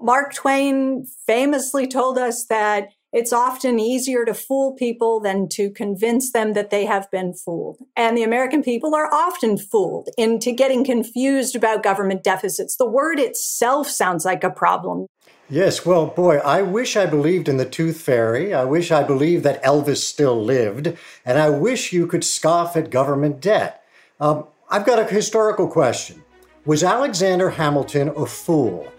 Mark Twain famously told us that it's often easier to fool people than to convince them that they have been fooled. And the American people are often fooled into getting confused about government deficits. The word itself sounds like a problem. Yes, well, boy, I wish I believed in the tooth fairy. I wish I believed that Elvis still lived. And I wish you could scoff at government debt. Um, I've got a historical question Was Alexander Hamilton a fool?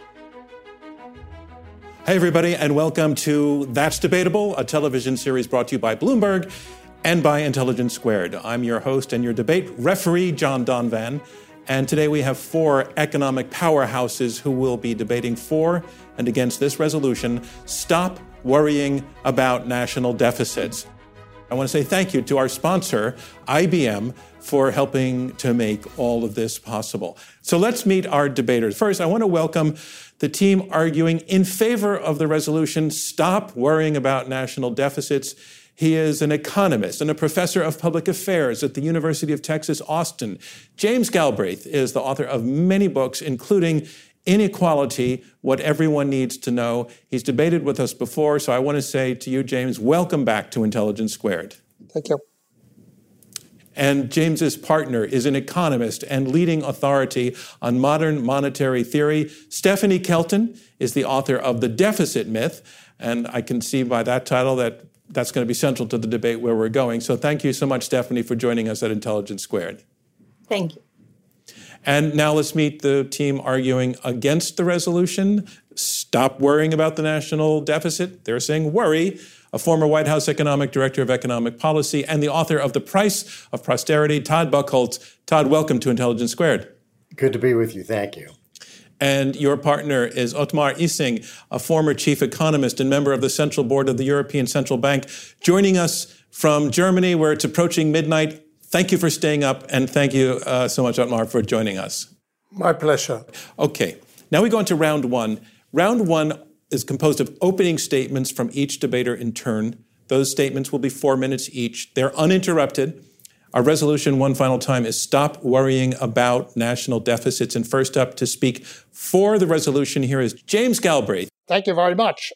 Hey, everybody, and welcome to That's Debatable, a television series brought to you by Bloomberg and by Intelligence Squared. I'm your host and your debate referee, John Donvan. And today we have four economic powerhouses who will be debating for and against this resolution Stop Worrying About National Deficits. I want to say thank you to our sponsor, IBM, for helping to make all of this possible. So let's meet our debaters. First, I want to welcome the team arguing in favor of the resolution Stop Worrying About National Deficits. He is an economist and a professor of public affairs at the University of Texas, Austin. James Galbraith is the author of many books, including Inequality, What Everyone Needs to Know. He's debated with us before, so I want to say to you, James, welcome back to Intelligence Squared. Thank you. And James's partner is an economist and leading authority on modern monetary theory. Stephanie Kelton is the author of The Deficit Myth. And I can see by that title that that's going to be central to the debate where we're going. So thank you so much, Stephanie, for joining us at Intelligence Squared. Thank you. And now let's meet the team arguing against the resolution. Stop worrying about the national deficit. They're saying worry. A former White House economic director of economic policy and the author of The Price of Prosperity, Todd Buchholz. Todd, welcome to Intelligence Squared. Good to be with you. Thank you. And your partner is Otmar Issing, a former chief economist and member of the Central Board of the European Central Bank, joining us from Germany, where it's approaching midnight. Thank you for staying up, and thank you uh, so much, Otmar, for joining us. My pleasure. Okay, now we go into round one. Round one is composed of opening statements from each debater in turn. Those statements will be four minutes each. They're uninterrupted. Our resolution, one final time, is stop worrying about national deficits. And first up to speak for the resolution here is James Galbraith. Thank you very much.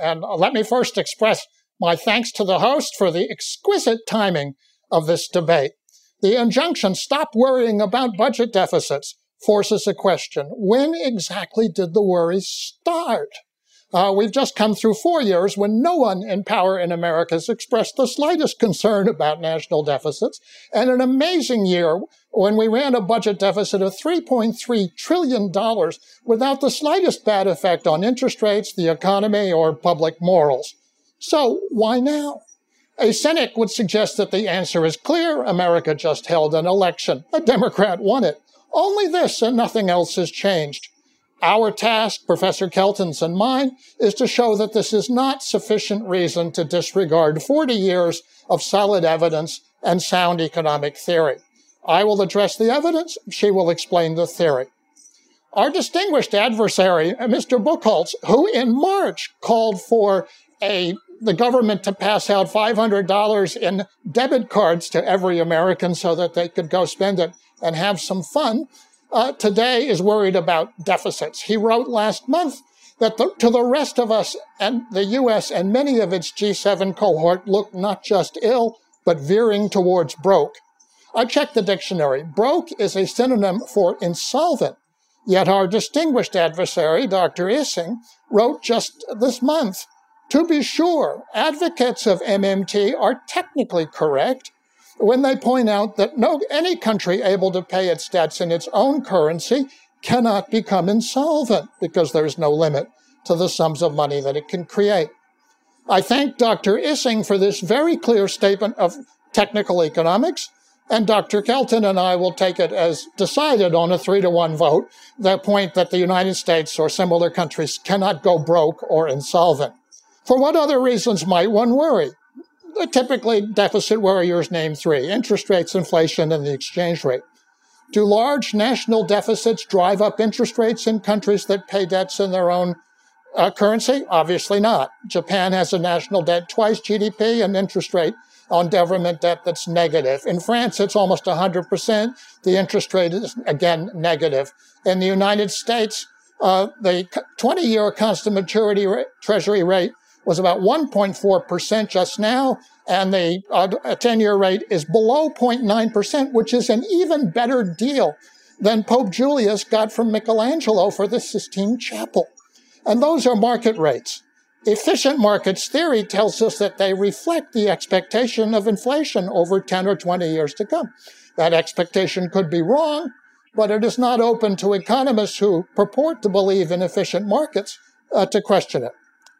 And let me first express my thanks to the host for the exquisite timing of this debate. The injunction, stop worrying about budget deficits, forces a question. When exactly did the worry start? Uh, we've just come through four years when no one in power in America has expressed the slightest concern about national deficits, and an amazing year when we ran a budget deficit of $3.3 trillion without the slightest bad effect on interest rates, the economy, or public morals. So why now? A cynic would suggest that the answer is clear. America just held an election. A Democrat won it. Only this and nothing else has changed. Our task, Professor Kelton's and mine, is to show that this is not sufficient reason to disregard 40 years of solid evidence and sound economic theory. I will address the evidence. She will explain the theory. Our distinguished adversary, Mr. Buchholz, who in March called for a the government to pass out $500 in debit cards to every American so that they could go spend it and have some fun, uh, today is worried about deficits. He wrote last month that the, to the rest of us and the U.S. and many of its G7 cohort look not just ill, but veering towards broke. I checked the dictionary. Broke is a synonym for insolvent. Yet our distinguished adversary, Dr. Issing, wrote just this month to be sure, advocates of MMT are technically correct when they point out that no, any country able to pay its debts in its own currency cannot become insolvent because there's no limit to the sums of money that it can create. I thank Dr. Issing for this very clear statement of technical economics And Dr. Kelton and I will take it as decided on a three to one vote, the point that the United States or similar countries cannot go broke or insolvent. For what other reasons might one worry? Typically, deficit worriers name three interest rates, inflation, and the exchange rate. Do large national deficits drive up interest rates in countries that pay debts in their own uh, currency? Obviously not. Japan has a national debt twice GDP and interest rate on government debt that's negative. In France, it's almost 100%. The interest rate is again negative. In the United States, uh, the 20 year constant maturity rate, treasury rate was about 1.4% just now, and the uh, 10 year rate is below 0.9%, which is an even better deal than Pope Julius got from Michelangelo for the Sistine Chapel. And those are market rates. Efficient markets theory tells us that they reflect the expectation of inflation over 10 or 20 years to come. That expectation could be wrong, but it is not open to economists who purport to believe in efficient markets uh, to question it.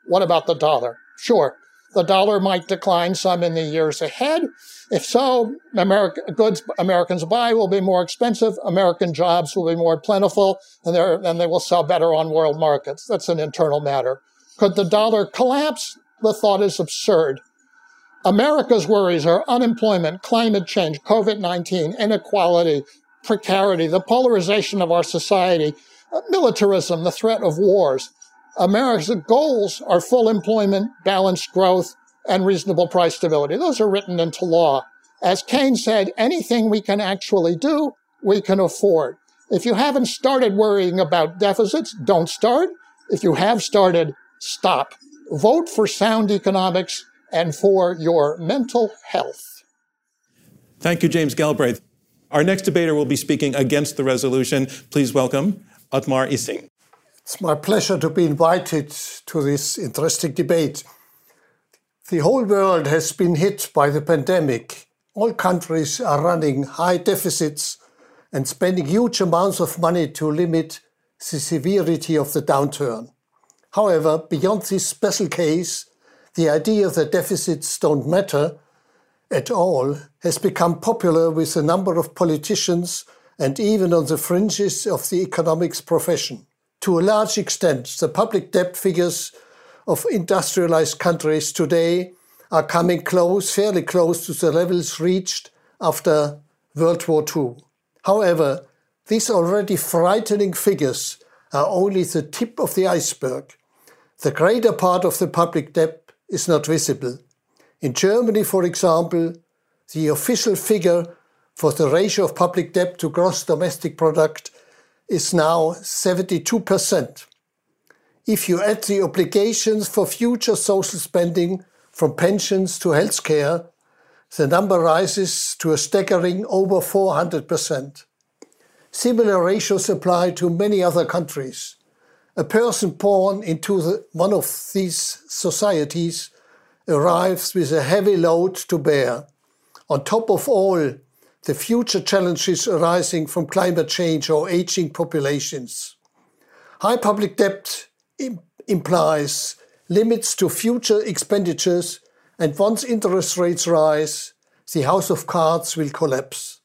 What about the dollar? Sure, the dollar might decline some in the years ahead. If so, America, goods Americans buy will be more expensive. American jobs will be more plentiful, and, and they will sell better on world markets. That's an internal matter. Could the dollar collapse? The thought is absurd. America's worries are unemployment, climate change, COVID 19, inequality, precarity, the polarization of our society, militarism, the threat of wars. America's goals are full employment, balanced growth, and reasonable price stability. Those are written into law. As Keynes said, anything we can actually do, we can afford. If you haven't started worrying about deficits, don't start. If you have started, stop. Vote for sound economics and for your mental health. Thank you, James Galbraith. Our next debater will be speaking against the resolution. Please welcome Otmar Issing. It's my pleasure to be invited to this interesting debate. The whole world has been hit by the pandemic. All countries are running high deficits and spending huge amounts of money to limit the severity of the downturn. However, beyond this special case, the idea that deficits don't matter at all has become popular with a number of politicians and even on the fringes of the economics profession. To a large extent, the public debt figures of industrialized countries today are coming close, fairly close to the levels reached after World War II. However, these already frightening figures are only the tip of the iceberg. The greater part of the public debt is not visible. In Germany, for example, the official figure for the ratio of public debt to gross domestic product is now 72%. If you add the obligations for future social spending from pensions to healthcare, the number rises to a staggering over 400%. Similar ratios apply to many other countries. A person born into the, one of these societies arrives with a heavy load to bear. On top of all, the future challenges arising from climate change or aging populations. High public debt Im implies limits to future expenditures, and once interest rates rise, the house of cards will collapse.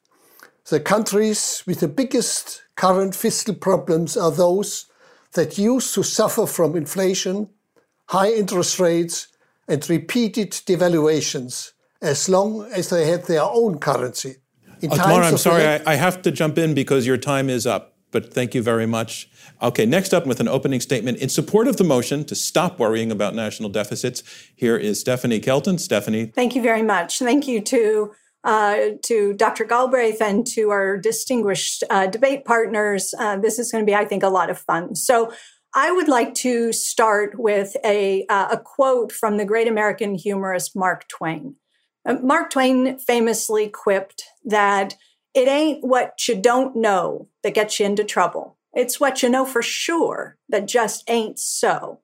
The countries with the biggest current fiscal problems are those that used to suffer from inflation, high interest rates, and repeated devaluations as long as they had their own currency. In Otmar, I'm sorry, I, I have to jump in because your time is up, but thank you very much. Okay, next up with an opening statement in support of the motion to stop worrying about national deficits, here is Stephanie Kelton. Stephanie. Thank you very much. Thank you to uh, to Dr. Galbraith and to our distinguished uh, debate partners. Uh, this is going to be, I think, a lot of fun. So, I would like to start with a, uh, a quote from the great American humorist Mark Twain. Uh, Mark Twain famously quipped that it ain't what you don't know that gets you into trouble. It's what you know for sure that just ain't so.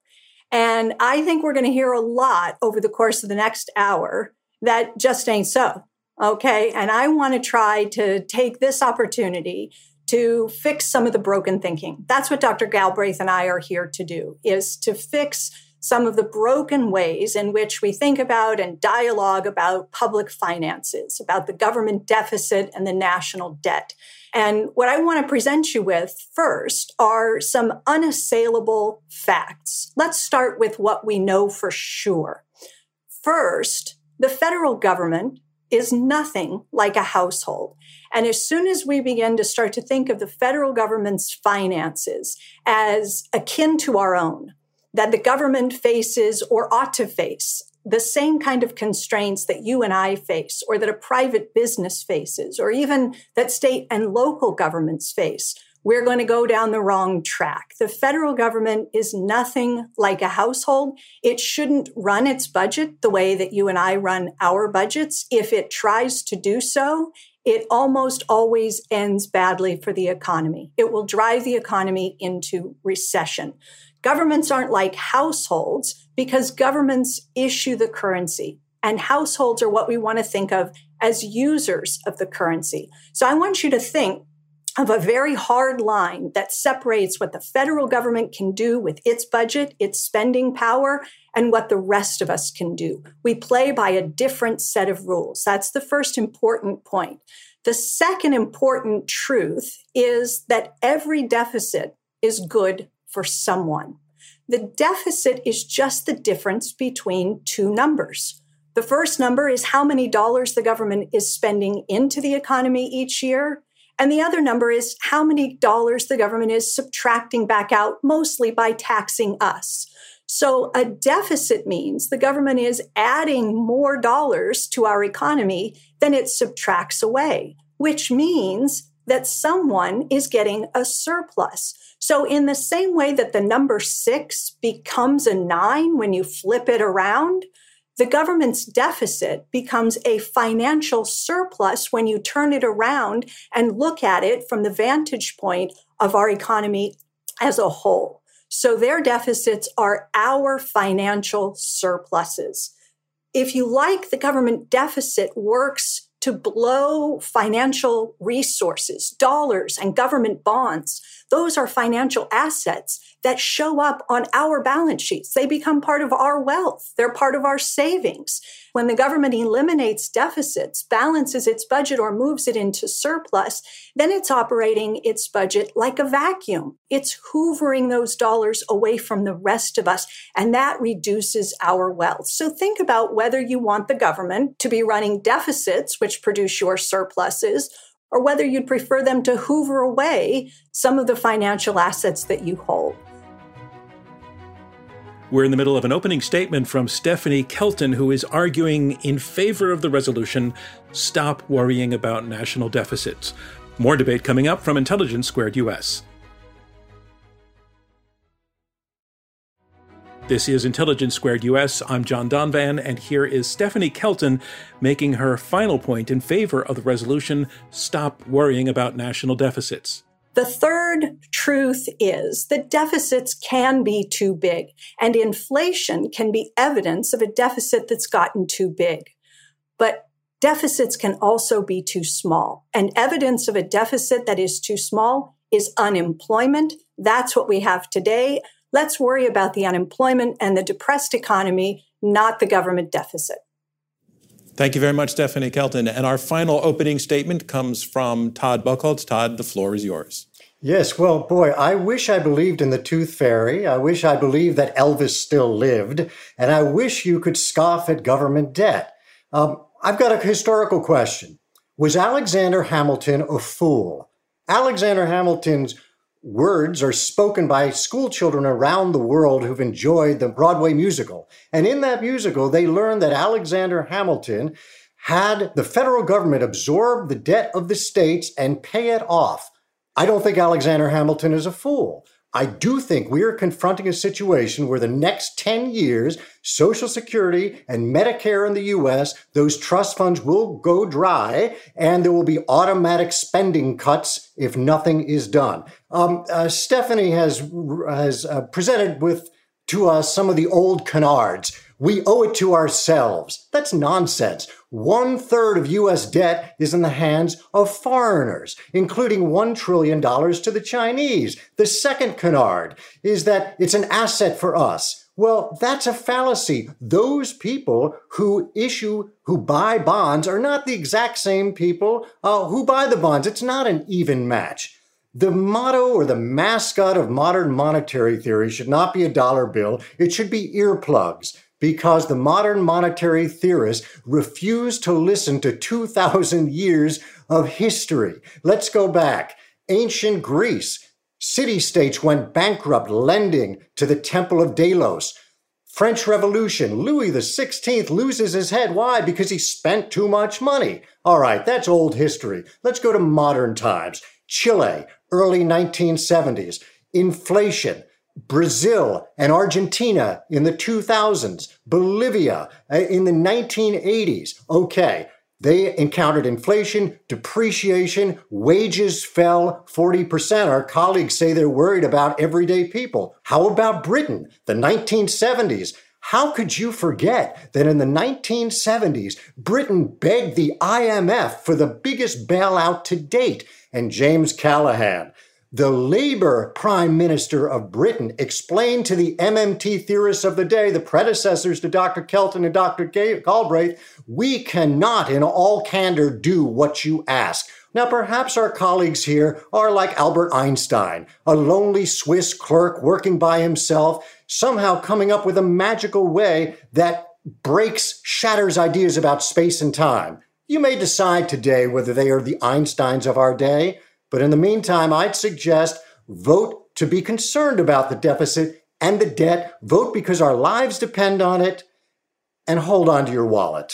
And I think we're going to hear a lot over the course of the next hour that just ain't so. Okay. And I want to try to take this opportunity to fix some of the broken thinking. That's what Dr. Galbraith and I are here to do is to fix some of the broken ways in which we think about and dialogue about public finances, about the government deficit and the national debt. And what I want to present you with first are some unassailable facts. Let's start with what we know for sure. First, the federal government is nothing like a household. And as soon as we begin to start to think of the federal government's finances as akin to our own, that the government faces or ought to face the same kind of constraints that you and I face, or that a private business faces, or even that state and local governments face, we're going to go down the wrong track. The federal government is nothing like a household. It shouldn't run its budget the way that you and I run our budgets. If it tries to do so, it almost always ends badly for the economy. It will drive the economy into recession. Governments aren't like households because governments issue the currency and households are what we want to think of as users of the currency. So I want you to think of a very hard line that separates what the federal government can do with its budget, its spending power, and what the rest of us can do. We play by a different set of rules. That's the first important point. The second important truth is that every deficit is good for someone. The deficit is just the difference between two numbers. The first number is how many dollars the government is spending into the economy each year. And the other number is how many dollars the government is subtracting back out, mostly by taxing us. So a deficit means the government is adding more dollars to our economy than it subtracts away, which means that someone is getting a surplus. So, in the same way that the number six becomes a nine when you flip it around, the government's deficit becomes a financial surplus when you turn it around and look at it from the vantage point of our economy as a whole. So their deficits are our financial surpluses. If you like, the government deficit works to blow financial resources, dollars and government bonds. Those are financial assets that show up on our balance sheets. They become part of our wealth. They're part of our savings. When the government eliminates deficits, balances its budget or moves it into surplus, then it's operating its budget like a vacuum. It's hoovering those dollars away from the rest of us, and that reduces our wealth. So think about whether you want the government to be running deficits, which produce your surpluses, or whether you'd prefer them to hoover away some of the financial assets that you hold. We're in the middle of an opening statement from Stephanie Kelton, who is arguing in favor of the resolution Stop Worrying About National Deficits. More debate coming up from Intelligence Squared US. This is Intelligence Squared US. I'm John Donvan, and here is Stephanie Kelton making her final point in favor of the resolution Stop Worrying About National Deficits. The third truth is that deficits can be too big, and inflation can be evidence of a deficit that's gotten too big. But deficits can also be too small, and evidence of a deficit that is too small is unemployment. That's what we have today. Let's worry about the unemployment and the depressed economy, not the government deficit. Thank you very much, Stephanie Kelton. And our final opening statement comes from Todd Buchholz. Todd, the floor is yours. Yes, well, boy, I wish I believed in the tooth fairy. I wish I believed that Elvis still lived. And I wish you could scoff at government debt. Um, I've got a historical question. Was Alexander Hamilton a fool? Alexander Hamilton's words are spoken by school children around the world who've enjoyed the Broadway musical. And in that musical, they learn that Alexander Hamilton had the federal government absorb the debt of the states and pay it off. I don't think Alexander Hamilton is a fool. I do think we are confronting a situation where the next 10 years, Social Security and Medicare in the US, those trust funds will go dry and there will be automatic spending cuts if nothing is done. Um, uh, Stephanie has, has uh, presented with to us some of the old canards. We owe it to ourselves. That's nonsense. One third of U.S. debt is in the hands of foreigners, including $1 trillion to the Chinese. The second canard is that it's an asset for us. Well, that's a fallacy. Those people who issue, who buy bonds are not the exact same people uh, who buy the bonds. It's not an even match. The motto or the mascot of modern monetary theory should not be a dollar bill. It should be earplugs because the modern monetary theorists refuse to listen to 2,000 years of history. Let's go back. Ancient Greece, city states went bankrupt lending to the Temple of Delos. French Revolution, Louis XVI loses his head. Why? Because he spent too much money. All right, that's old history. Let's go to modern times. Chile, early 1970s, inflation, Brazil and Argentina in the 2000s, Bolivia uh, in the 1980s. Okay, they encountered inflation, depreciation, wages fell 40%. Our colleagues say they're worried about everyday people. How about Britain, the 1970s? How could you forget that in the 1970s, Britain begged the IMF for the biggest bailout to date? and James Callaghan, the Labour Prime Minister of Britain, explained to the MMT theorists of the day, the predecessors to Dr. Kelton and Dr. Galbraith, we cannot, in all candor, do what you ask. Now, perhaps our colleagues here are like Albert Einstein, a lonely Swiss clerk working by himself, somehow coming up with a magical way that breaks, shatters ideas about space and time. You may decide today whether they are the Einsteins of our day, but in the meantime, I'd suggest vote to be concerned about the deficit and the debt, vote because our lives depend on it, and hold on to your wallet.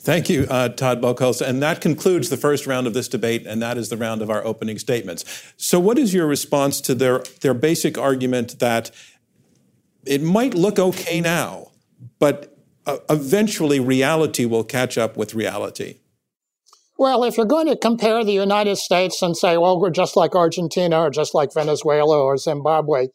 Thank you, uh, Todd Buchholz. And that concludes the first round of this debate, and that is the round of our opening statements. So, what is your response to their, their basic argument that it might look okay now, but uh, eventually reality will catch up with reality. Well, if you're going to compare the United States and say, well, we're just like Argentina or just like Venezuela or Zimbabwe,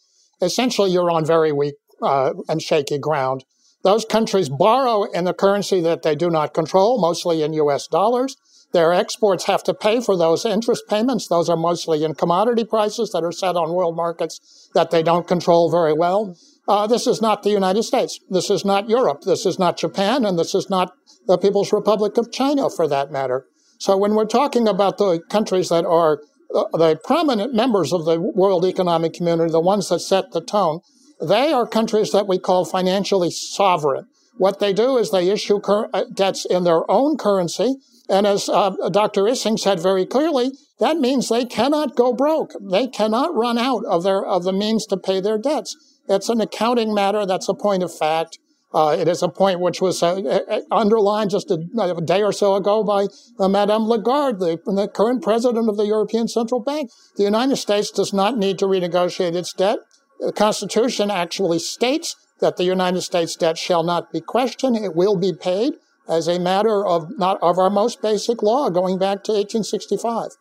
essentially you're on very weak uh, and shaky ground. Those countries borrow in the currency that they do not control, mostly in US dollars. Their exports have to pay for those interest payments. Those are mostly in commodity prices that are set on world markets that they don't control very well. Uh, this is not the United States. This is not Europe. This is not Japan. And this is not the People's Republic of China, for that matter. So when we're talking about the countries that are uh, the prominent members of the World Economic Community, the ones that set the tone, they are countries that we call financially sovereign. What they do is they issue cur- uh, debts in their own currency. And as uh, Dr. Issing said very clearly, that means they cannot go broke. They cannot run out of their, of the means to pay their debts. It's an accounting matter. That's a point of fact. Uh, it is a point which was uh, uh underlined just a, a, day or so ago by uh, Madame Lagarde, the, the, current president of the European Central Bank. The United States does not need to renegotiate its debt. The Constitution actually states that the United States debt shall not be questioned. It will be paid as a matter of not of our most basic law going back to 1865.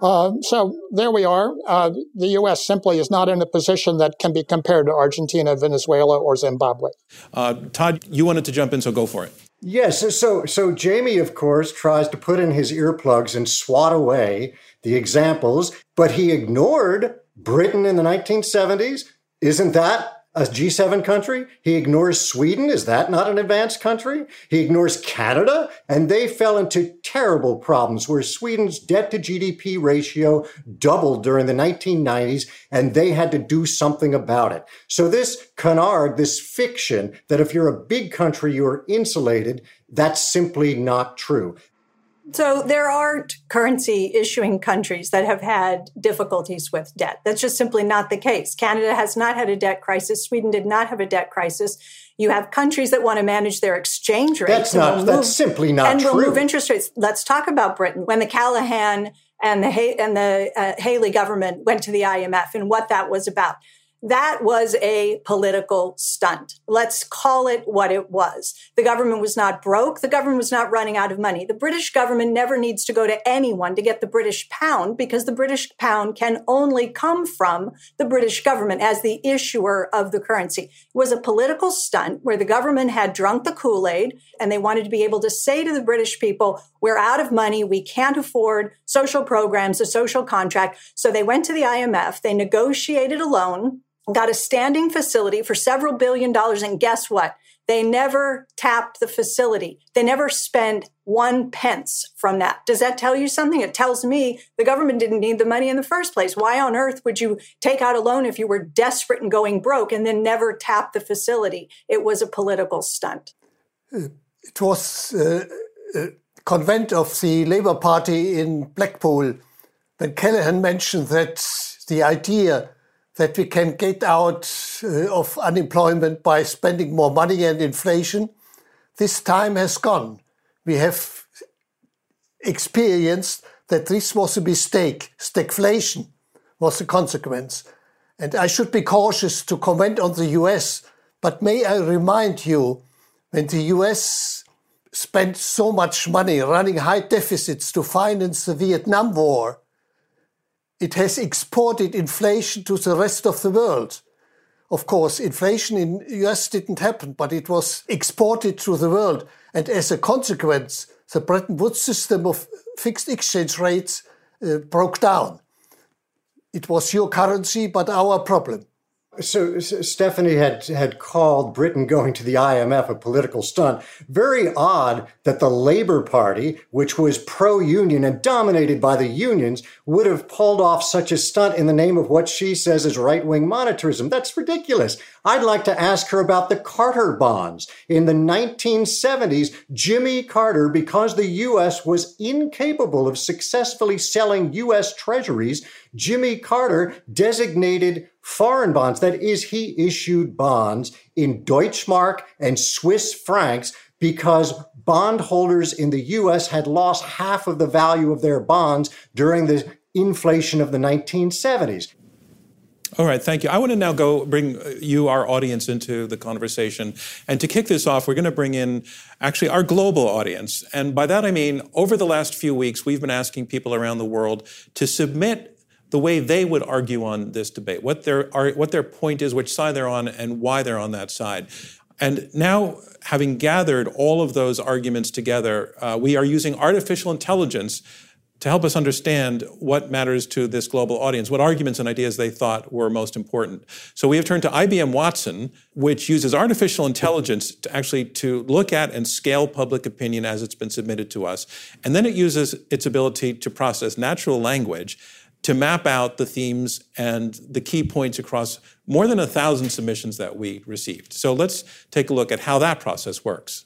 Uh, so there we are. Uh, the U.S. simply is not in a position that can be compared to Argentina, Venezuela, or Zimbabwe. Uh, Todd, you wanted to jump in, so go for it. Yes. So, so Jamie, of course, tries to put in his earplugs and swat away the examples, but he ignored Britain in the 1970s. Isn't that a G7 country. He ignores Sweden. Is that not an advanced country? He ignores Canada. And they fell into terrible problems where Sweden's debt to GDP ratio doubled during the 1990s and they had to do something about it. So this canard, this fiction that if you're a big country, you're insulated, that's simply not true. So there aren't currency issuing countries that have had difficulties with debt. That's just simply not the case. Canada has not had a debt crisis. Sweden did not have a debt crisis. You have countries that want to manage their exchange rates. That's not. Move, that's simply not and true. And will move interest rates. Let's talk about Britain. When the Callaghan and the and the uh, Healey government went to the IMF and what that was about. That was a political stunt. Let's call it what it was. The government was not broke. The government was not running out of money. The British government never needs to go to anyone to get the British pound because the British pound can only come from the British government as the issuer of the currency. It was a political stunt where the government had drunk the Kool-Aid and they wanted to be able to say to the British people, we're out of money. We can't afford social programs, a social contract. So they went to the IMF. They negotiated a loan got a standing facility for several billion dollars. And guess what? They never tapped the facility. They never spent one pence from that. Does that tell you something? It tells me the government didn't need the money in the first place. Why on earth would you take out a loan if you were desperate and going broke and then never tap the facility? It was a political stunt. It was uh, a convent of the Labour Party in Blackpool when Callaghan mentioned that the idea that we can get out uh, of unemployment by spending more money and inflation. This time has gone. We have experienced that this was a mistake. Stagflation was the consequence. And I should be cautious to comment on the US, but may I remind you when the US spent so much money running high deficits to finance the Vietnam War, it has exported inflation to the rest of the world. Of course, inflation in US didn't happen, but it was exported to the world. And as a consequence, the Bretton Woods system of fixed exchange rates uh, broke down. It was your currency, but our problem. So, Stephanie had had called Britain going to the IMF a political stunt. Very odd that the Labour Party, which was pro-union and dominated by the unions, would have pulled off such a stunt in the name of what she says is right-wing monetarism. That's ridiculous. I'd like to ask her about the Carter bonds. In the 1970s, Jimmy Carter, because the U.S. was incapable of successfully selling U.S. treasuries, Jimmy Carter designated foreign bonds. That is, he issued bonds in Deutschmark and Swiss francs because bondholders in the US had lost half of the value of their bonds during the inflation of the 1970s. All right, thank you. I want to now go bring uh, you, our audience, into the conversation. And to kick this off, we're going to bring in actually our global audience. And by that I mean, over the last few weeks, we've been asking people around the world to submit the way they would argue on this debate, what their, what their point is, which side they're on, and why they're on that side. And now, having gathered all of those arguments together, uh, we are using artificial intelligence to help us understand what matters to this global audience, what arguments and ideas they thought were most important. So we have turned to IBM Watson, which uses artificial intelligence to actually to look at and scale public opinion as it's been submitted to us. And then it uses its ability to process natural language to map out the themes and the key points across more than a thousand submissions that we received. So let's take a look at how that process works.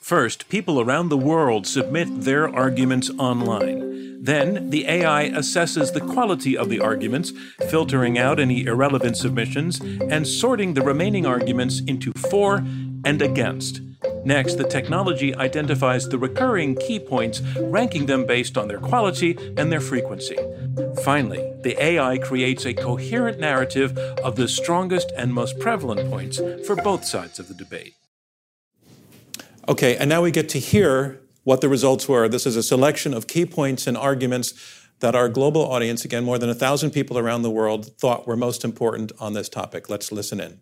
First, people around the world submit their arguments online. Then, the AI assesses the quality of the arguments, filtering out any irrelevant submissions, and sorting the remaining arguments into for and against. Next, the technology identifies the recurring key points, ranking them based on their quality and their frequency. Finally, the AI creates a coherent narrative of the strongest and most prevalent points for both sides of the debate. Okay, and now we get to hear what the results were. This is a selection of key points and arguments that our global audience, again, more than a thousand people around the world, thought were most important on this topic. Let's listen in.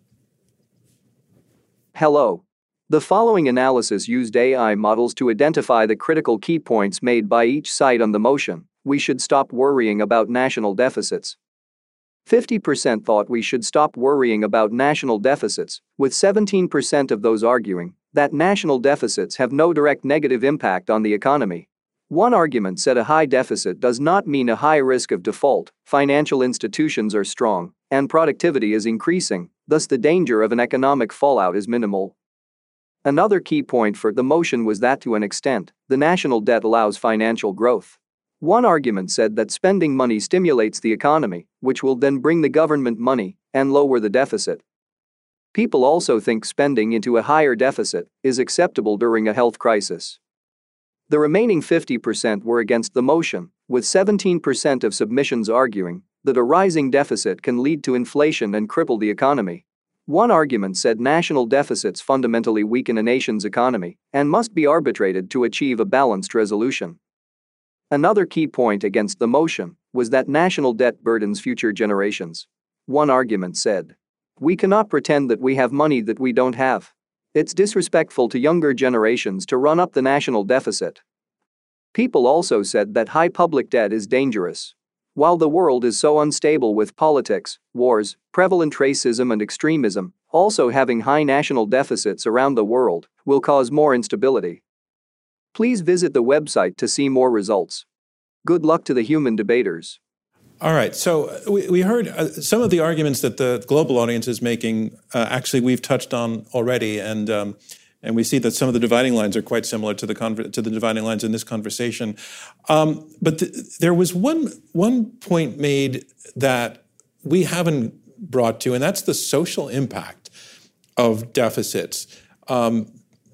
Hello. The following analysis used AI models to identify the critical key points made by each side on the motion. We should stop worrying about national deficits. 50% thought we should stop worrying about national deficits, with 17% of those arguing that national deficits have no direct negative impact on the economy. One argument said a high deficit does not mean a high risk of default, financial institutions are strong, and productivity is increasing, thus, the danger of an economic fallout is minimal. Another key point for the motion was that to an extent, the national debt allows financial growth. One argument said that spending money stimulates the economy, which will then bring the government money and lower the deficit. People also think spending into a higher deficit is acceptable during a health crisis. The remaining 50% were against the motion, with 17% of submissions arguing that a rising deficit can lead to inflation and cripple the economy. One argument said national deficits fundamentally weaken a nation's economy and must be arbitrated to achieve a balanced resolution. Another key point against the motion was that national debt burdens future generations. One argument said, We cannot pretend that we have money that we don't have. It's disrespectful to younger generations to run up the national deficit. People also said that high public debt is dangerous. While the world is so unstable with politics, wars, prevalent racism, and extremism, also having high national deficits around the world will cause more instability. Please visit the website to see more results. Good luck to the human debaters. All right. So uh, we, we heard uh, some of the arguments that the global audience is making. Uh, actually, we've touched on already, and um, and we see that some of the dividing lines are quite similar to the conver- to the dividing lines in this conversation. Um, but th- there was one one point made that we haven't brought to, and that's the social impact of deficits. Um,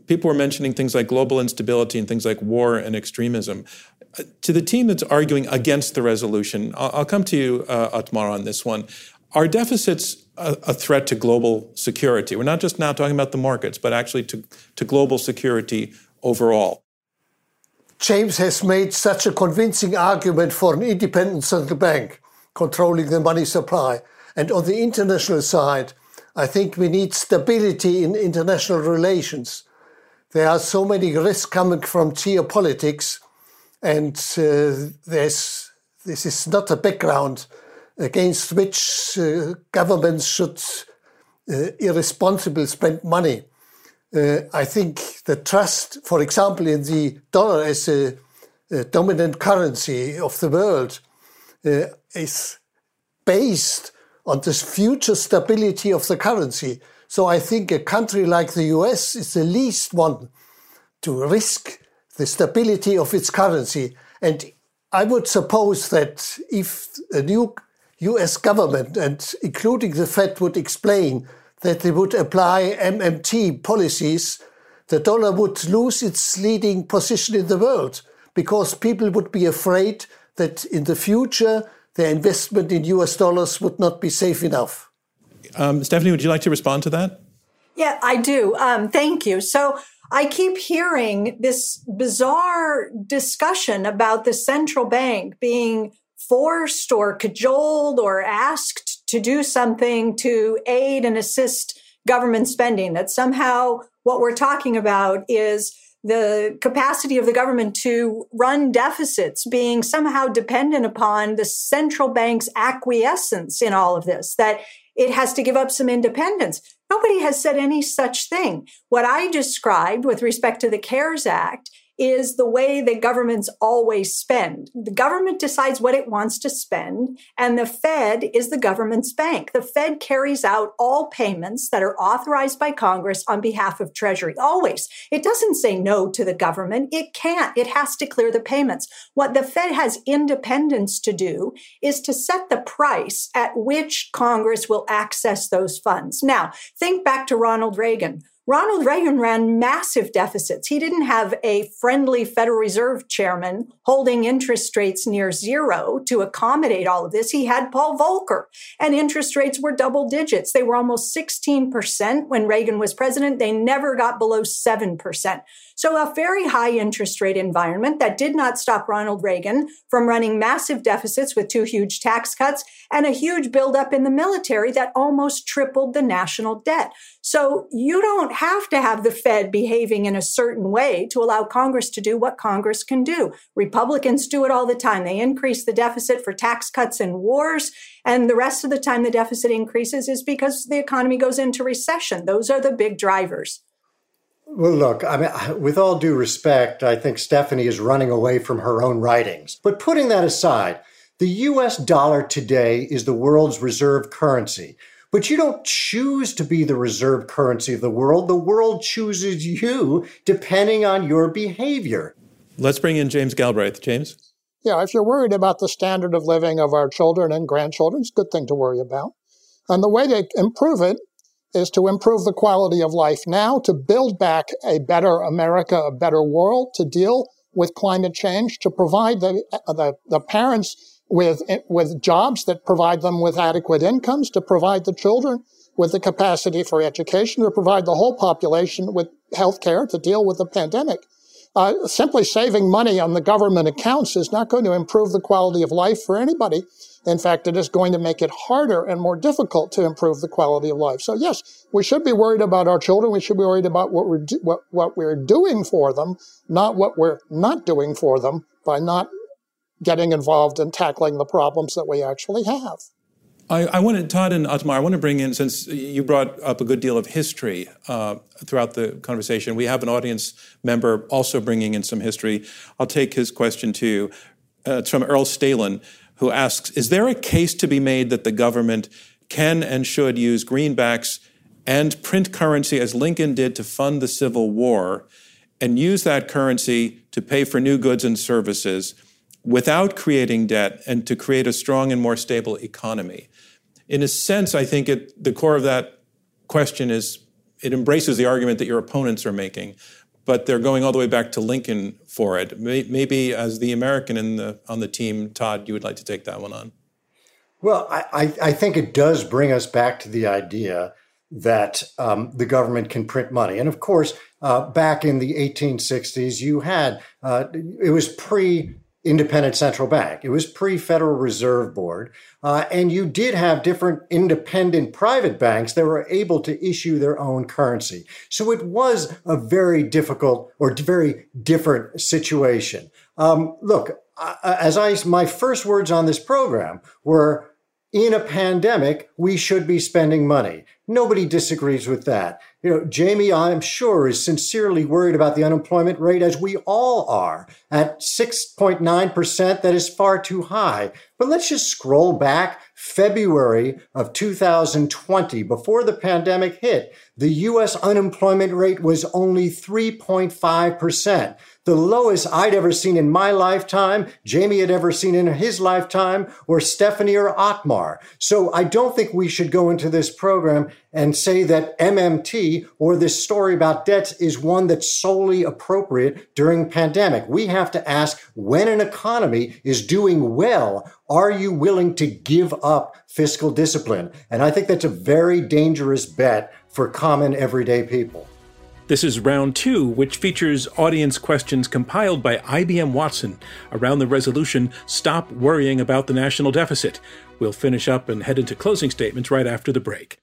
people were mentioning things like global instability and things like war and extremism. Uh, to the team that's arguing against the resolution, I'll, I'll come to you, uh, Otmar, on this one. Are deficits a, a, threat to global security? We're not just now talking about the markets, but actually to, to global security overall. James has made such a convincing argument for an independent central bank controlling the money supply. And on the international side, I think we need stability in international relations. There are so many risks coming from geopolitics, and uh, this is not a background against which uh, governments should uh, irresponsibly spend money. Uh, I think the trust, for example, in the dollar as a, a dominant currency of the world, is based on the future stability of the currency. So I think a country like the US is the least one to risk the stability of its currency. And I would suppose that if a new US government and including the Fed would explain that they would apply MMT policies, the dollar would lose its leading position in the world because people would be afraid that in the future their investment in US dollars would not be safe enough. Um, Stephanie, would you like to respond to that? Yeah, I do. Um, thank you. So I keep hearing this bizarre discussion about the central bank being forced or cajoled or asked to do something to aid and assist government spending, that somehow what we're talking about is the capacity of the government to run deficits being somehow dependent upon the central bank's acquiescence in all of this, that it has to give up some independence. Nobody has said any such thing. What I described with respect to the CARES Act is the way that governments always spend. The government decides what it wants to spend, and the Fed is the government's bank. The Fed carries out all payments that are authorized by Congress on behalf of Treasury, always. It doesn't say no to the government. It can't. It has to clear the payments. What the Fed has independence to do is to set the price at which Congress will access those funds. Now, think back to Ronald Reagan. Ronald Reagan ran massive deficits. He didn't have a friendly Federal Reserve chairman holding interest rates near zero to accommodate all of this. He had Paul Volcker, and interest rates were double digits. They were almost 16% when Reagan was president. They never got below 7%. So a very high interest rate environment that did not stop Ronald Reagan from running massive deficits with two huge tax cuts and a huge buildup in the military that almost tripled the national debt. So you don't have to have the Fed behaving in a certain way to allow Congress to do what Congress can do. Republicans do it all the time. They increase the deficit for tax cuts and wars. And the rest of the time the deficit increases is because the economy goes into recession. Those are the big drivers. Well, look, I mean, with all due respect, I think Stephanie is running away from her own writings. But putting that aside, the US dollar today is the world's reserve currency. But you don't choose to be the reserve currency of the world. The world chooses you depending on your behavior. Let's bring in James Galbraith. James? Yeah, if you're worried about the standard of living of our children and grandchildren, it's a good thing to worry about. And the way to improve it is to improve the quality of life now, to build back a better America, a better world, to deal with climate change, to provide the, the, the parents with, with jobs that provide them with adequate incomes, to provide the children with the capacity for education, to provide the whole population with health care to deal with the pandemic. Uh, simply saving money on the government accounts is not going to improve the quality of life for anybody. In fact, it is going to make it harder and more difficult to improve the quality of life. So yes, we should be worried about our children. We should be worried about what we're, do- what, what we're doing for them, not what we're not doing for them by not getting involved in tackling the problems that we actually have. I, I wanted, Todd and Otmar, I want to bring in, since you brought up a good deal of history uh, throughout the conversation, we have an audience member also bringing in some history. I'll take his question too. Uh, it's from Earl Stalin, who asks Is there a case to be made that the government can and should use greenbacks and print currency as Lincoln did to fund the Civil War and use that currency to pay for new goods and services without creating debt and to create a strong and more stable economy? in a sense, I think it, the core of that question is it embraces the argument that your opponents are making, but they're going all the way back to Lincoln for it. Maybe as the American the, on the team, Todd, you would like to take that one on. Well, I, I think it does bring us back to the idea that um, the government can print money. And of course, uh, back in the 1860s, you had, uh, it was pre independent central bank. It was pre Federal Reserve Board. Uh, and you did have different independent private banks that were able to issue their own currency. So it was a very difficult or very different situation. Um, look, as I, my first words on this program were in a pandemic, we should be spending money. Nobody disagrees with that. You know, Jamie, I'm sure, is sincerely worried about the unemployment rate, as we all are, at 6.9%. That is far too high. But let's just scroll back February of 2020, before the pandemic hit. The US unemployment rate was only 3.5% the lowest I'd ever seen in my lifetime, Jamie had ever seen in his lifetime, or Stephanie or Otmar. So I don't think we should go into this program and say that MMT or this story about debts is one that's solely appropriate during pandemic. We have to ask when an economy is doing well, are you willing to give up fiscal discipline? And I think that's a very dangerous bet for common everyday people. This is round two, which features audience questions compiled by IBM Watson around the resolution Stop Worrying About the National Deficit. We'll finish up and head into closing statements right after the break.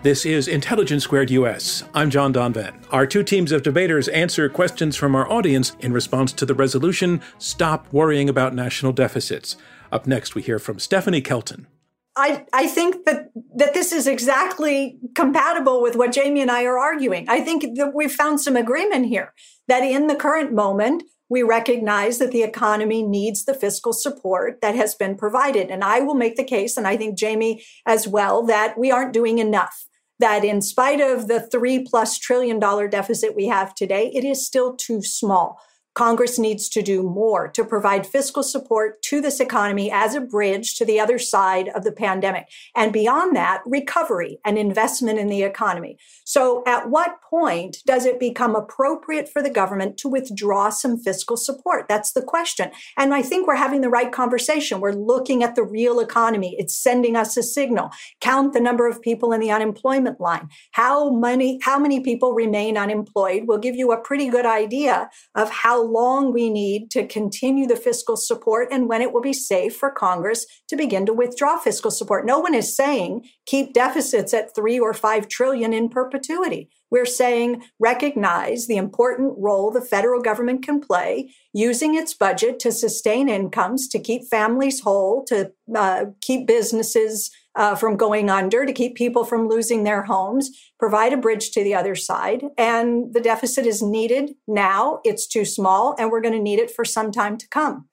This is Intelligence Squared US. I'm John Donvan. Our two teams of debaters answer questions from our audience in response to the resolution Stop Worrying About National Deficits. Up next, we hear from Stephanie Kelton. I, I think that, that this is exactly compatible with what Jamie and I are arguing. I think that we've found some agreement here that in the current moment, we recognize that the economy needs the fiscal support that has been provided. And I will make the case, and I think Jamie as well, that we aren't doing enough. That in spite of the three plus trillion dollar deficit we have today, it is still too small. Congress needs to do more to provide fiscal support to this economy as a bridge to the other side of the pandemic. And beyond that, recovery and investment in the economy. So at what point does it become appropriate for the government to withdraw some fiscal support? That's the question. And I think we're having the right conversation. We're looking at the real economy. It's sending us a signal. Count the number of people in the unemployment line. How many, how many people remain unemployed will give you a pretty good idea of how long we need to continue the fiscal support and when it will be safe for Congress to begin to withdraw fiscal support. No one is saying keep deficits at three or five trillion in perpetuity. We're saying recognize the important role the federal government can play using its budget to sustain incomes, to keep families whole, to uh, keep businesses uh, from going under, to keep people from losing their homes, provide a bridge to the other side. And the deficit is needed now. It's too small, and we're going to need it for some time to come.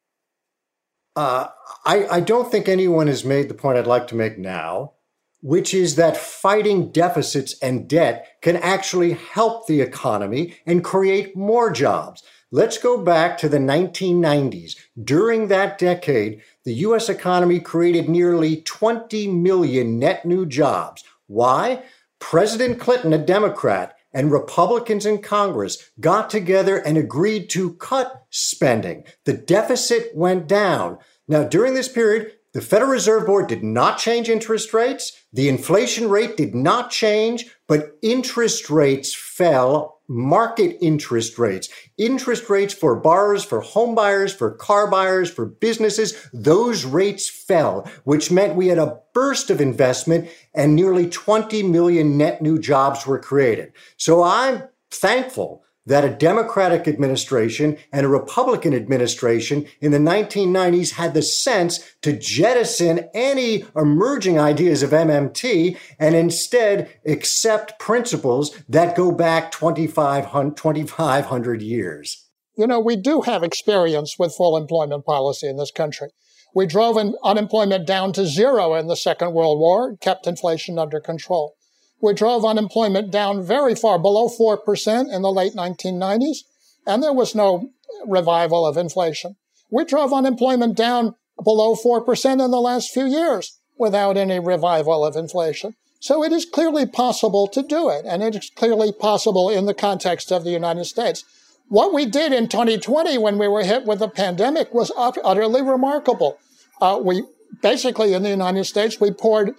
Uh, I, I don't think anyone has made the point I'd like to make now, which is that fighting deficits and debt can actually help the economy and create more jobs. Let's go back to the 1990s. During that decade, the US economy created nearly 20 million net new jobs. Why? President Clinton, a Democrat, and Republicans in Congress got together and agreed to cut spending. The deficit went down. Now, during this period, the Federal Reserve Board did not change interest rates. The inflation rate did not change, but interest rates fell. Market interest rates, interest rates for borrowers, for home buyers, for car buyers, for businesses, those rates fell, which meant we had a burst of investment and nearly 20 million net new jobs were created. So I'm thankful that a Democratic administration and a Republican administration in the 1990s had the sense to jettison any emerging ideas of MMT and instead accept principles that go back 2,500 years. You know, we do have experience with full employment policy in this country. We drove unemployment down to zero in the Second World War, kept inflation under control. We drove unemployment down very far below 4% in the late 1990s, and there was no revival of inflation. We drove unemployment down below 4% in the last few years without any revival of inflation. So it is clearly possible to do it, and it is clearly possible in the context of the United States. What we did in 2020 when we were hit with the pandemic was utterly remarkable. Uh, we basically in the United States, we poured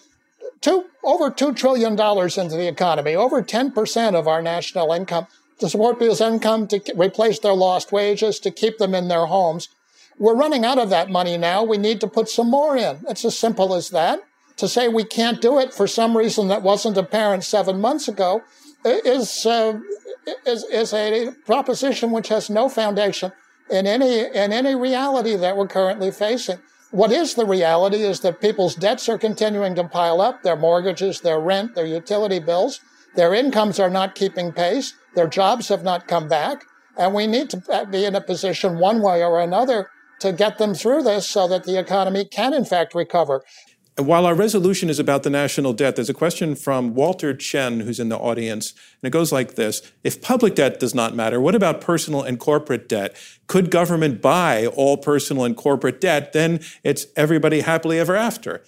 two, over $2 trillion into the economy, over 10% of our national income to support people's income, to replace their lost wages, to keep them in their homes. We're running out of that money now. We need to put some more in. It's as simple as that. To say we can't do it for some reason that wasn't apparent seven months ago is, uh, is, is a proposition which has no foundation in any, in any reality that we're currently facing. What is the reality is that people's debts are continuing to pile up, their mortgages, their rent, their utility bills. Their incomes are not keeping pace. Their jobs have not come back. And we need to be in a position one way or another to get them through this so that the economy can in fact recover. And while our resolution is about the national debt, there's a question from Walter Chen, who's in the audience, and it goes like this If public debt does not matter, what about personal and corporate debt? Could government buy all personal and corporate debt? Then it's everybody happily ever after.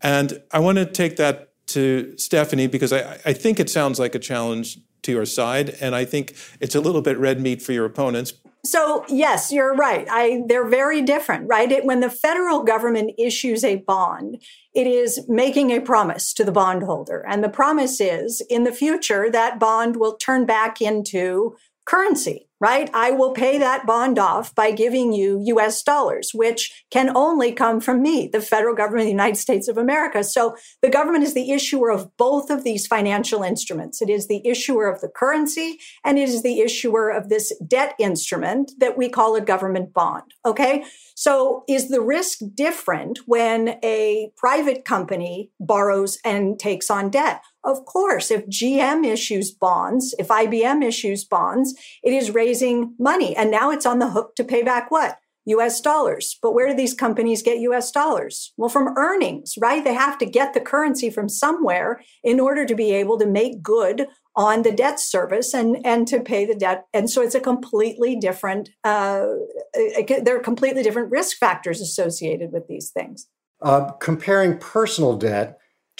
And I want to take that to Stephanie because I, I think it sounds like a challenge to your side, and I think it's a little bit red meat for your opponents. So yes, you're right. I, they're very different, right? It, when the federal government issues a bond, it is making a promise to the bondholder. And the promise is in the future, that bond will turn back into currency right? I will pay that bond off by giving you US dollars, which can only come from me, the federal government of the United States of America. So the government is the issuer of both of these financial instruments. It is the issuer of the currency and it is the issuer of this debt instrument that we call a government bond. Okay. So is the risk different when a private company borrows and takes on debt? Of course, if GM issues bonds, if IBM issues bonds, it is raising money. And now it's on the hook to pay back what? US dollars. But where do these companies get US dollars? Well, from earnings, right? They have to get the currency from somewhere in order to be able to make good on the debt service and, and to pay the debt. And so it's a completely different, uh, there are completely different risk factors associated with these things. Uh, comparing personal debt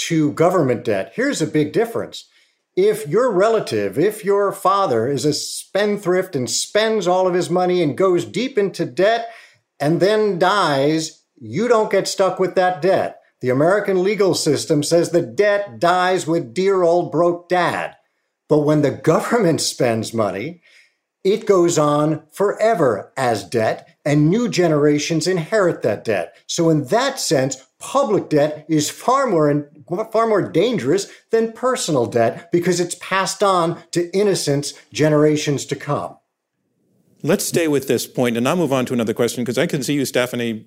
to government debt. Here's a big difference. If your relative, if your father is a spendthrift and spends all of his money and goes deep into debt and then dies, you don't get stuck with that debt. The American legal system says the debt dies with dear old broke dad. But when the government spends money, it goes on forever as debt, and new generations inherit that debt. So, in that sense, public debt is far more far more dangerous than personal debt because it's passed on to innocents generations to come. Let's stay with this point, and I'll move on to another question because I can see you, Stephanie,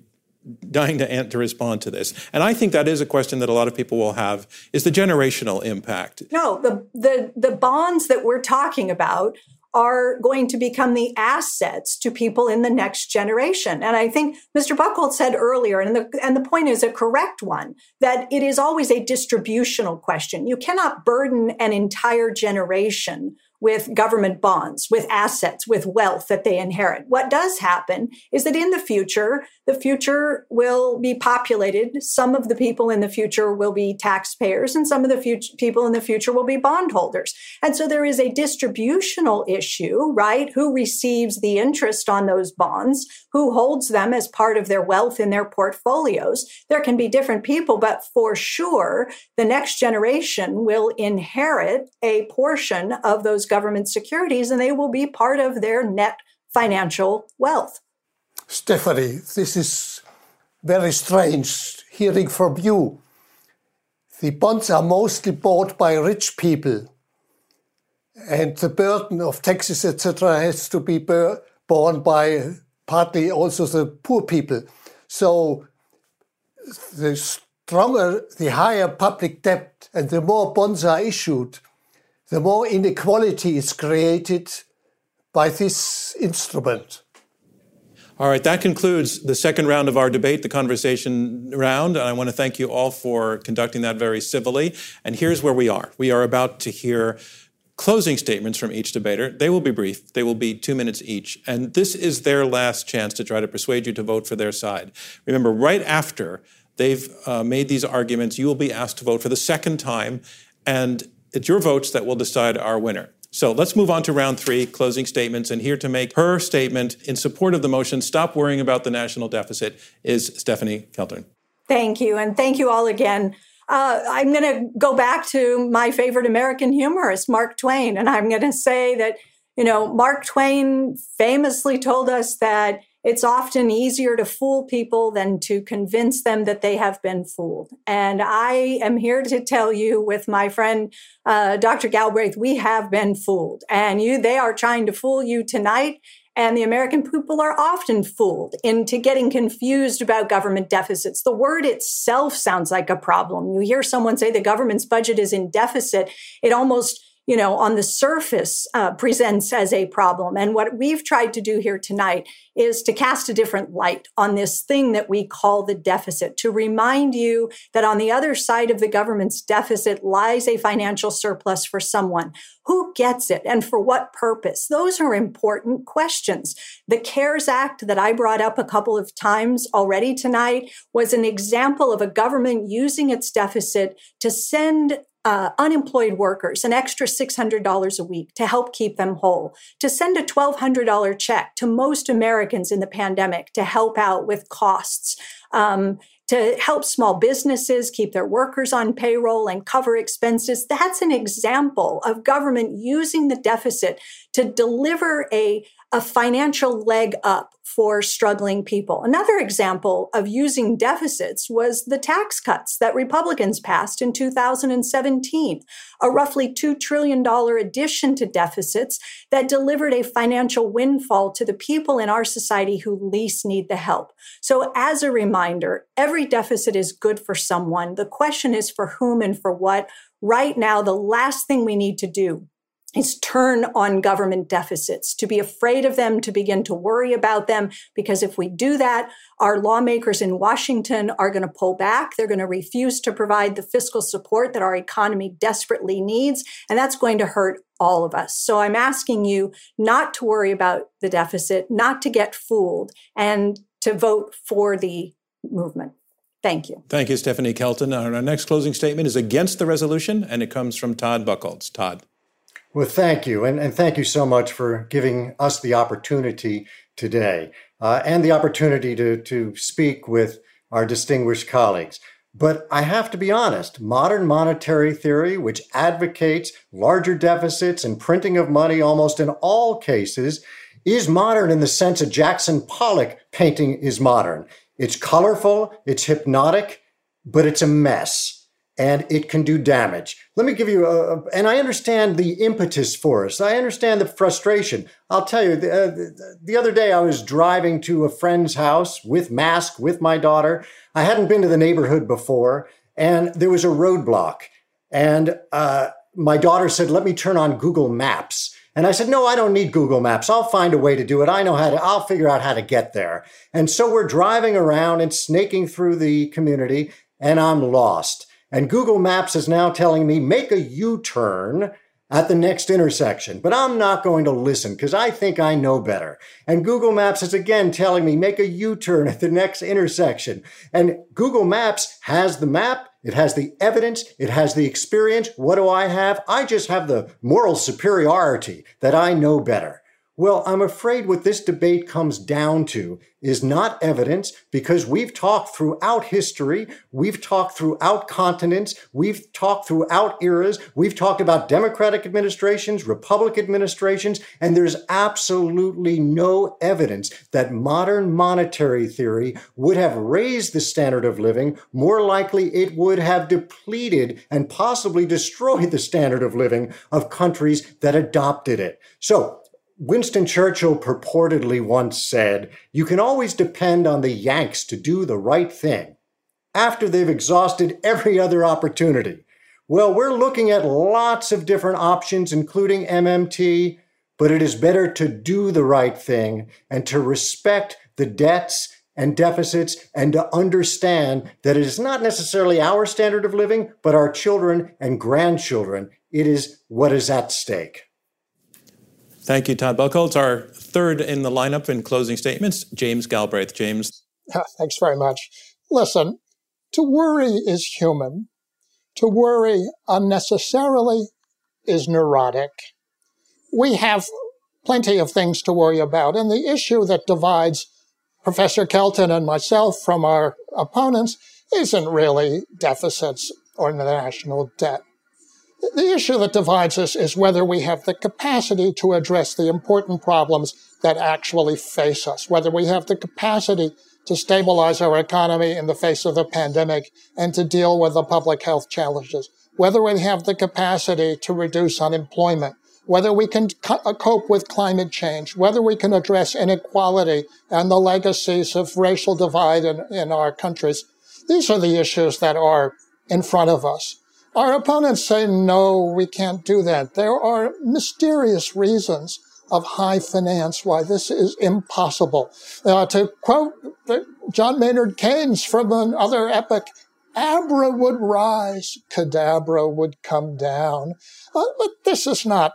dying to, to respond to this. And I think that is a question that a lot of people will have: is the generational impact? No, the the the bonds that we're talking about are going to become the assets to people in the next generation. And I think Mr. Buchholz said earlier, and the, and the point is a correct one, that it is always a distributional question. You cannot burden an entire generation with government bonds, with assets, with wealth that they inherit. What does happen is that in the future, the future will be populated. Some of the people in the future will be taxpayers and some of the people in the future will be bondholders. And so there is a distributional issue, right? Who receives the interest on those bonds? Who holds them as part of their wealth in their portfolios? There can be different people, but for sure, the next generation will inherit a portion of those government securities and they will be part of their net financial wealth. Stephanie, this is very strange hearing from you. The bonds are mostly bought by rich people, and the burden of taxes, etc., has to be borne by partly also the poor people. So, the stronger, the higher public debt, and the more bonds are issued, the more inequality is created by this instrument. All right, that concludes the second round of our debate, the conversation round. And I want to thank you all for conducting that very civilly. And here's where we are. We are about to hear closing statements from each debater. They will be brief, they will be two minutes each. And this is their last chance to try to persuade you to vote for their side. Remember, right after they've uh, made these arguments, you will be asked to vote for the second time. And it's your votes that will decide our winner. So let's move on to round three, closing statements. And here to make her statement in support of the motion, stop worrying about the national deficit, is Stephanie Kelton. Thank you. And thank you all again. Uh, I'm going to go back to my favorite American humorist, Mark Twain. And I'm going to say that, you know, Mark Twain famously told us that it's often easier to fool people than to convince them that they have been fooled. And I am here to tell you, with my friend uh, Dr. Galbraith, we have been fooled. And you, they are trying to fool you tonight. And the American people are often fooled into getting confused about government deficits. The word itself sounds like a problem. You hear someone say the government's budget is in deficit. It almost you know, on the surface uh, presents as a problem. And what we've tried to do here tonight is to cast a different light on this thing that we call the deficit, to remind you that on the other side of the government's deficit lies a financial surplus for someone. Who gets it and for what purpose? Those are important questions. The CARES Act that I brought up a couple of times already tonight was an example of a government using its deficit to send uh, unemployed workers an extra $600 a week to help keep them whole, to send a $1,200 check to most Americans in the pandemic to help out with costs. Um, to help small businesses keep their workers on payroll and cover expenses. That's an example of government using the deficit to deliver a, a financial leg up for struggling people. Another example of using deficits was the tax cuts that Republicans passed in 2017, a roughly $2 trillion addition to deficits that delivered a financial windfall to the people in our society who least need the help. So, as a reminder, every deficit is good for someone. The question is for whom and for what. Right now, the last thing we need to do is turn on government deficits, to be afraid of them, to begin to worry about them. Because if we do that, our lawmakers in Washington are going to pull back. They're going to refuse to provide the fiscal support that our economy desperately needs. And that's going to hurt all of us. So I'm asking you not to worry about the deficit, not to get fooled, and to vote for the movement. Thank you. Thank you, Stephanie Kelton. Our next closing statement is against the resolution, and it comes from Todd Buchholz. Todd. Well, thank you. And, and thank you so much for giving us the opportunity today uh, and the opportunity to, to speak with our distinguished colleagues. But I have to be honest, modern monetary theory, which advocates larger deficits and printing of money almost in all cases, is modern in the sense a Jackson Pollock painting is modern. It's colorful, it's hypnotic, but it's a mess and it can do damage. Let me give you a, and I understand the impetus for us. I understand the frustration. I'll tell you, the, uh, the other day I was driving to a friend's house with mask with my daughter. I hadn't been to the neighborhood before, and there was a roadblock. And uh, my daughter said, "Let me turn on Google Maps." And I said, "No, I don't need Google Maps. I'll find a way to do it. I know how to. I'll figure out how to get there." And so we're driving around and snaking through the community, and I'm lost. And Google Maps is now telling me make a U turn at the next intersection, but I'm not going to listen because I think I know better. And Google Maps is again telling me make a U turn at the next intersection. And Google Maps has the map, it has the evidence, it has the experience. What do I have? I just have the moral superiority that I know better. Well, I'm afraid what this debate comes down to is not evidence because we've talked throughout history, we've talked throughout continents, we've talked throughout eras, we've talked about Democratic administrations, Republican administrations, and there's absolutely no evidence that modern monetary theory would have raised the standard of living. More likely, it would have depleted and possibly destroyed the standard of living of countries that adopted it. So, Winston Churchill purportedly once said, You can always depend on the Yanks to do the right thing after they've exhausted every other opportunity. Well, we're looking at lots of different options, including MMT, but it is better to do the right thing and to respect the debts and deficits and to understand that it is not necessarily our standard of living, but our children and grandchildren. It is what is at stake. Thank you, Todd Buchholz. Our third in the lineup in closing statements, James Galbraith. James. Thanks very much. Listen, to worry is human. To worry unnecessarily is neurotic. We have plenty of things to worry about. And the issue that divides Professor Kelton and myself from our opponents isn't really deficits or the national debt. The issue that divides us is whether we have the capacity to address the important problems that actually face us, whether we have the capacity to stabilize our economy in the face of the pandemic and to deal with the public health challenges, whether we have the capacity to reduce unemployment, whether we can uh, cope with climate change, whether we can address inequality and the legacies of racial divide in, in our countries. These are the issues that are in front of us. Our opponents say, no, we can't do that. There are mysterious reasons of high finance why this is impossible. Uh, to quote John Maynard Keynes from another epic, Abra would rise, Cadabra would come down. Uh, but this is not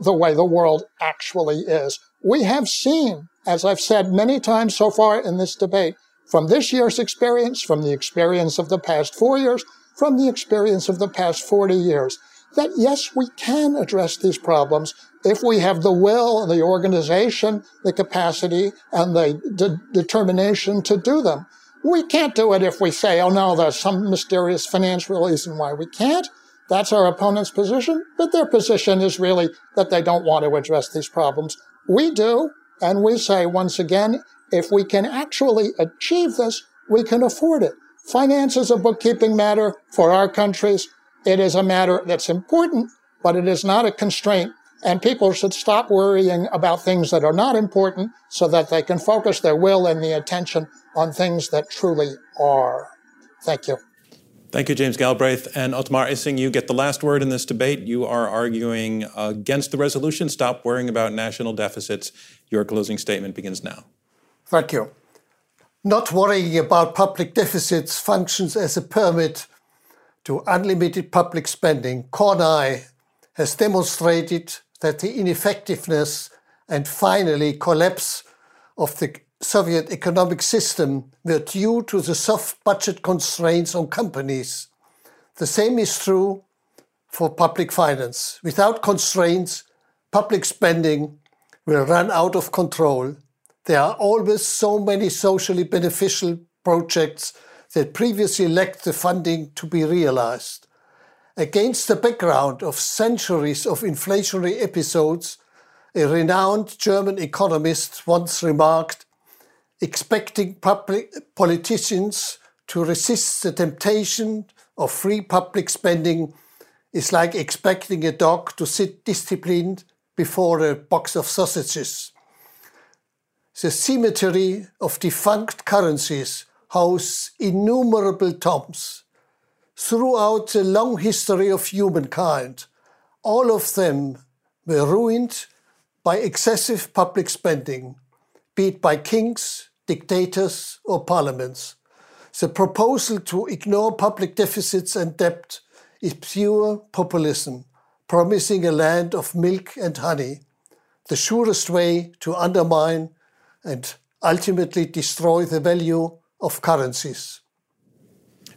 the way the world actually is. We have seen, as I've said many times so far in this debate, from this year's experience, from the experience of the past four years, from the experience of the past 40 years that yes, we can address these problems if we have the will, the organization, the capacity, and the de- determination to do them. We can't do it if we say, oh no, there's some mysterious financial reason why we can't. That's our opponent's position, but their position is really that they don't want to address these problems. We do, and we say once again, if we can actually achieve this, we can afford it. Finance is a bookkeeping matter for our countries. It is a matter that's important, but it is not a constraint. And people should stop worrying about things that are not important so that they can focus their will and the attention on things that truly are. Thank you. Thank you, James Galbraith. And Otmar Issing, you get the last word in this debate. You are arguing against the resolution. Stop worrying about national deficits. Your closing statement begins now. Thank you. Not worrying about public deficits functions as a permit to unlimited public spending. Kornai has demonstrated that the ineffectiveness and finally collapse of the Soviet economic system were due to the soft budget constraints on companies. The same is true for public finance. Without constraints, public spending will run out of control there are always so many socially beneficial projects that previously lacked the funding to be realized. Against the background of centuries of inflationary episodes, a renowned German economist once remarked, expecting public politicians to resist the temptation of free public spending is like expecting a dog to sit disciplined before a box of sausages the cemetery of defunct currencies house innumerable tombs. Throughout the long history of humankind, all of them were ruined by excessive public spending, be it by kings, dictators, or parliaments. The proposal to ignore public deficits and debt is pure populism promising a land of milk and honey, the surest way to undermine and ultimately destroy the value of currencies.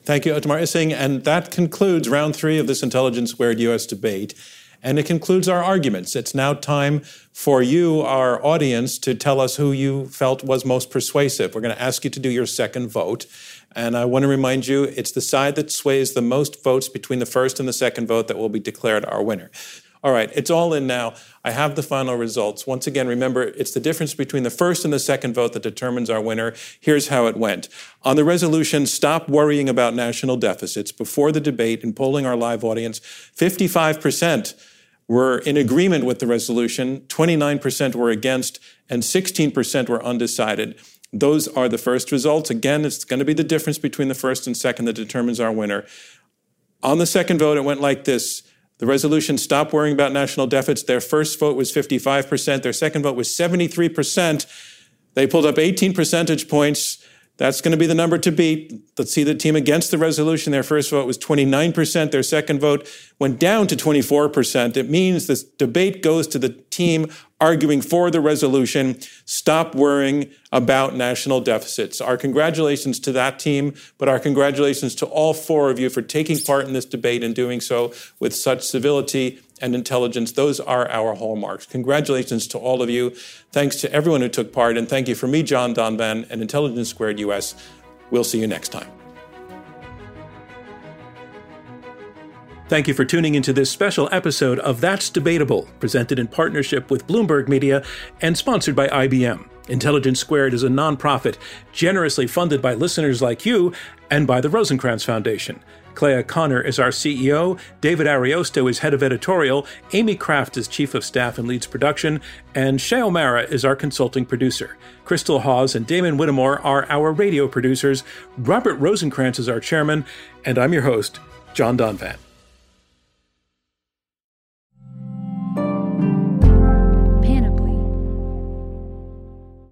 Thank you, Otmar Issing. And that concludes round three of this Intelligence Squared US debate. And it concludes our arguments. It's now time for you, our audience, to tell us who you felt was most persuasive. We're going to ask you to do your second vote. And I want to remind you, it's the side that sways the most votes between the first and the second vote that will be declared our winner. All right, it's all in now. I have the final results. Once again, remember, it's the difference between the first and the second vote that determines our winner. Here's how it went. On the resolution, stop worrying about national deficits, before the debate and polling our live audience, 55% were in agreement with the resolution, 29% were against, and 16% were undecided. Those are the first results. Again, it's going to be the difference between the first and second that determines our winner. On the second vote, it went like this the resolution stopped worrying about national deficits. Their first vote was 55%. Their second vote was 73%. They pulled up 18 percentage points. That's going to be the number to beat. Let's see the team against the resolution. Their first vote was 29%. Their second vote went down to 24%. It means this debate goes to the team arguing for the resolution. Stop worrying about national deficits. Our congratulations to that team, but our congratulations to all four of you for taking part in this debate and doing so with such civility and intelligence. Those are our hallmarks. Congratulations to all of you. Thanks to everyone who took part, and thank you for me, John Donvan, and Intelligence Squared US. We'll see you next time. Thank you for tuning into this special episode of That's Debatable, presented in partnership with Bloomberg Media and sponsored by IBM. Intelligence Squared is a nonprofit generously funded by listeners like you and by the Rosenkranz Foundation. Clea Conner is our CEO, David Ariosto is head of editorial, Amy Kraft is chief of staff and leads production, and Shay O'Mara is our consulting producer. Crystal Hawes and Damon Whittemore are our radio producers. Robert Rosenkranz is our chairman, and I'm your host, John Donvan.